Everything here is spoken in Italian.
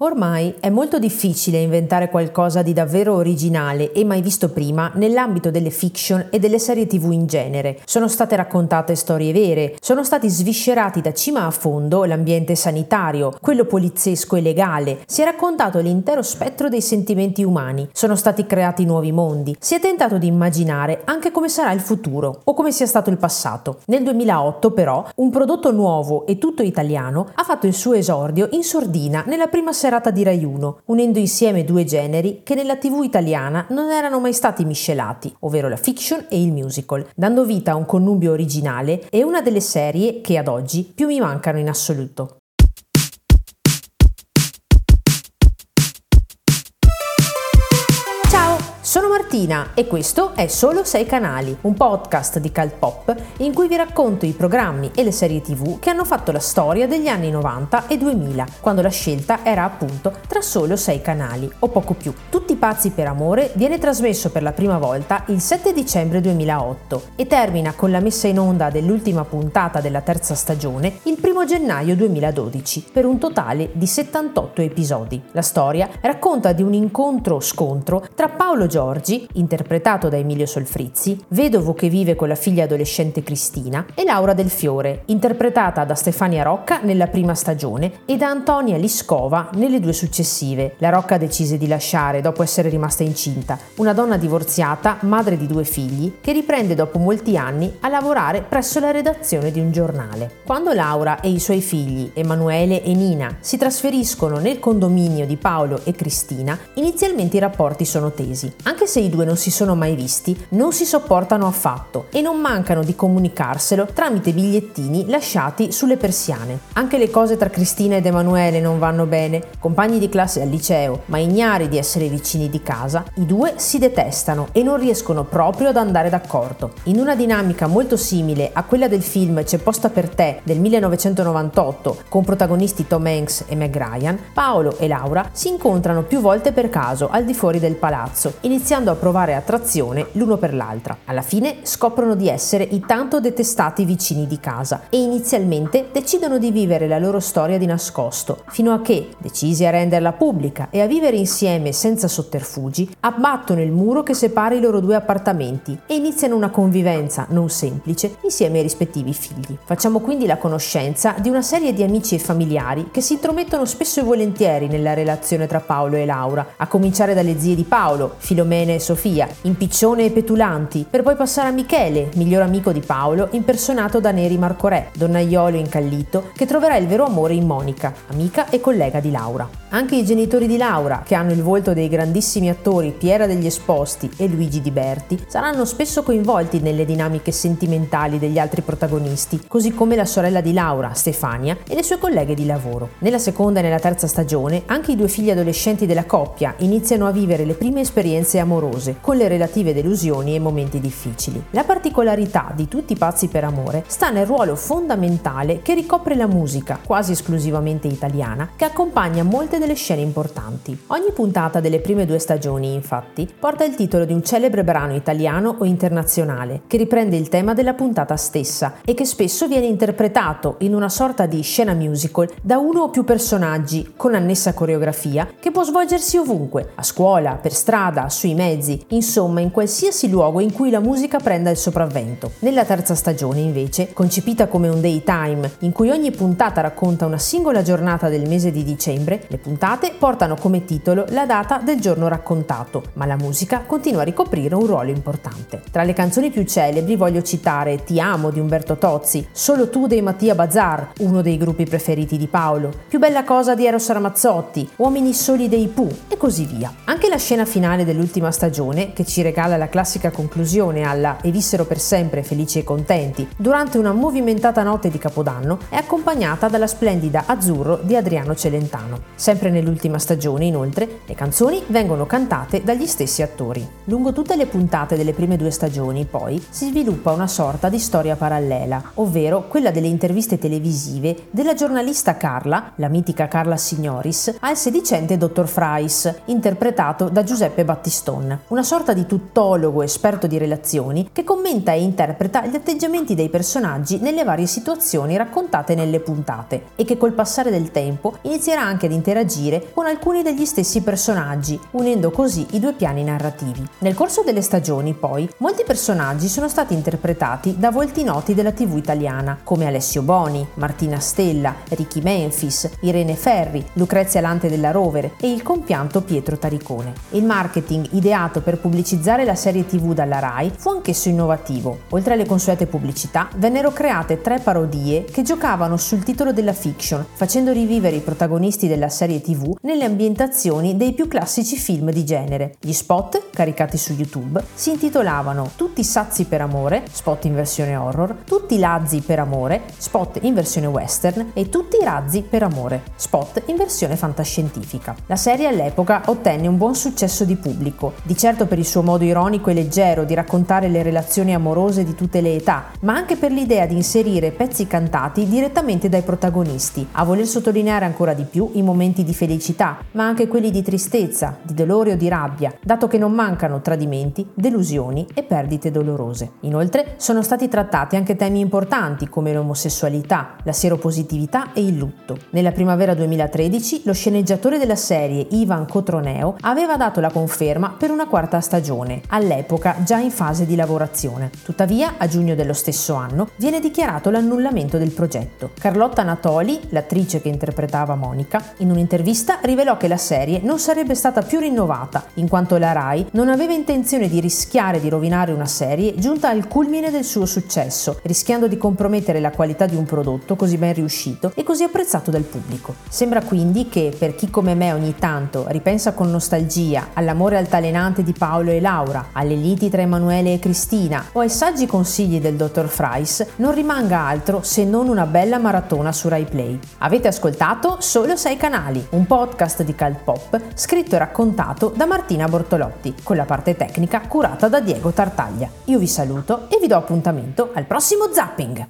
Ormai è molto difficile inventare qualcosa di davvero originale e mai visto prima nell'ambito delle fiction e delle serie tv in genere. Sono state raccontate storie vere, sono stati sviscerati da cima a fondo l'ambiente sanitario, quello poliziesco e legale, si è raccontato l'intero spettro dei sentimenti umani, sono stati creati nuovi mondi, si è tentato di immaginare anche come sarà il futuro o come sia stato il passato. Nel 2008 però un prodotto nuovo e tutto italiano ha fatto il suo esordio in sordina nella prima serie serata di Rai 1, unendo insieme due generi che nella TV italiana non erano mai stati miscelati, ovvero la fiction e il musical, dando vita a un connubio originale e una delle serie che ad oggi più mi mancano in assoluto. Sono Martina e questo è Solo 6 Canali, un podcast di Cult Pop in cui vi racconto i programmi e le serie tv che hanno fatto la storia degli anni 90 e 2000, quando la scelta era appunto tra solo 6 canali o poco più. Tutti pazzi per amore viene trasmesso per la prima volta il 7 dicembre 2008 e termina con la messa in onda dell'ultima puntata della terza stagione il 1 gennaio 2012 per un totale di 78 episodi. La storia racconta di un incontro-scontro tra Paolo Giorgi, interpretato da Emilio Solfrizzi, vedovo che vive con la figlia adolescente Cristina, e Laura Del Fiore, interpretata da Stefania Rocca nella prima stagione e da Antonia Liscova nelle due successive. La Rocca decise di lasciare dopo essere rimasta incinta, una donna divorziata, madre di due figli, che riprende dopo molti anni a lavorare presso la redazione di un giornale. Quando Laura e i suoi figli, Emanuele e Nina, si trasferiscono nel condominio di Paolo e Cristina, inizialmente i rapporti sono tesi. Anche se i due non si sono mai visti, non si sopportano affatto e non mancano di comunicarselo tramite bigliettini lasciati sulle persiane. Anche le cose tra Cristina ed Emanuele non vanno bene, compagni di classe al liceo, ma ignari di essere vicini di casa, i due si detestano e non riescono proprio ad andare d'accordo. In una dinamica molto simile a quella del film C'è posta per te del 1998, con protagonisti Tom Hanks e Meg Ryan, Paolo e Laura si incontrano più volte per caso al di fuori del palazzo, iniziando a provare attrazione l'uno per l'altra. Alla fine scoprono di essere i tanto detestati vicini di casa e inizialmente decidono di vivere la loro storia di nascosto, fino a che, decisi a renderla pubblica e a vivere insieme senza sotterfugi, abbattono il muro che separa i loro due appartamenti e iniziano una convivenza non semplice insieme ai rispettivi figli. Facciamo quindi la conoscenza di una serie di amici e familiari che si intromettono spesso e volentieri nella relazione tra Paolo e Laura, a cominciare dalle zie di Paolo, Filomene e Sofia, impiccione e petulanti, per poi passare a Michele, miglior amico di Paolo, impersonato da Neri Marco Re, donnaiolo incallito, che troverà il vero amore in Monica, amica e collega di Laura. Anche i genitori di Laura, che hanno il volto dei grandissimi attori Piera degli Esposti e Luigi Di Berti, saranno spesso coinvolti nelle dinamiche sentimentali degli altri protagonisti, così come la sorella di Laura, Stefania, e le sue colleghe di lavoro. Nella seconda e nella terza stagione, anche i due figli adolescenti della coppia iniziano a vivere le prime esperienze amorose, con le relative delusioni e momenti difficili. La particolarità di Tutti pazzi per amore sta nel ruolo fondamentale che ricopre la musica, quasi esclusivamente italiana, che accompagna molte delle scene importanti. Ogni puntata delle prime due stagioni, infatti, porta il titolo di un celebre brano italiano o internazionale, che riprende il tema della puntata stessa e che spesso viene interpretato in una sorta di scena musical da uno o più personaggi con annessa coreografia che può svolgersi ovunque, a scuola, per strada, sui mezzi, insomma in qualsiasi luogo in cui la musica prenda il sopravvento. Nella terza stagione, invece, concepita come un daytime, in cui ogni puntata racconta una singola giornata del mese di dicembre, le puntate portano come titolo la data del giorno raccontato, ma la musica continua a ricoprire un ruolo importante. Tra le canzoni più celebri voglio citare Ti amo di Umberto Tozzi, Solo tu dei Mattia Bazar, uno dei gruppi preferiti di Paolo, Più bella cosa di Eros Ramazzotti, Uomini soli dei Pooh e così via. Anche la scena finale dell'ultimo l'ultima stagione, che ci regala la classica conclusione alla E vissero per sempre felici e contenti, durante una movimentata notte di Capodanno, è accompagnata dalla splendida Azzurro di Adriano Celentano. Sempre nell'ultima stagione, inoltre, le canzoni vengono cantate dagli stessi attori. Lungo tutte le puntate delle prime due stagioni, poi, si sviluppa una sorta di storia parallela, ovvero quella delle interviste televisive della giornalista Carla, la mitica Carla Signoris, al sedicente Dottor Frais, interpretato da Giuseppe Battistoni Stone, una sorta di tuttologo esperto di relazioni che commenta e interpreta gli atteggiamenti dei personaggi nelle varie situazioni raccontate nelle puntate e che col passare del tempo inizierà anche ad interagire con alcuni degli stessi personaggi, unendo così i due piani narrativi. Nel corso delle stagioni, poi, molti personaggi sono stati interpretati da volti noti della TV italiana, come Alessio Boni, Martina Stella, Ricky Memphis, Irene Ferri, Lucrezia Lante della Rovere e il compianto Pietro Taricone. Il marketing ideato per pubblicizzare la serie TV dalla RAI fu anch'esso innovativo. Oltre alle consuete pubblicità, vennero create tre parodie che giocavano sul titolo della fiction, facendo rivivere i protagonisti della serie TV nelle ambientazioni dei più classici film di genere. Gli spot, caricati su YouTube, si intitolavano Tutti sazi per amore, spot in versione horror, Tutti lazzi per amore, spot in versione western e Tutti razzi per amore, spot in versione fantascientifica. La serie all'epoca ottenne un buon successo di pubblico, di certo per il suo modo ironico e leggero di raccontare le relazioni amorose di tutte le età, ma anche per l'idea di inserire pezzi cantati direttamente dai protagonisti, a voler sottolineare ancora di più i momenti di felicità, ma anche quelli di tristezza, di dolore o di rabbia, dato che non mancano tradimenti, delusioni e perdite dolorose. Inoltre sono stati trattati anche temi importanti come l'omosessualità, la seropositività e il lutto. Nella primavera 2013 lo sceneggiatore della serie Ivan Cotroneo aveva dato la conferma per una quarta stagione, all'epoca già in fase di lavorazione. Tuttavia, a giugno dello stesso anno viene dichiarato l'annullamento del progetto. Carlotta Natoli, l'attrice che interpretava Monica, in un'intervista rivelò che la serie non sarebbe stata più rinnovata, in quanto la RAI non aveva intenzione di rischiare di rovinare una serie giunta al culmine del suo successo, rischiando di compromettere la qualità di un prodotto così ben riuscito e così apprezzato dal pubblico. Sembra quindi che, per chi come me ogni tanto ripensa con nostalgia all'amore altalenante di Paolo e Laura, alle liti tra Emanuele e Cristina o ai saggi consigli del dottor Fries, non rimanga altro se non una bella maratona su Rai Play. Avete ascoltato Solo 6 canali, un podcast di cult pop scritto e raccontato da Martina Bortolotti, con la parte tecnica curata da Diego Tartaglia. Io vi saluto e vi do appuntamento al prossimo zapping!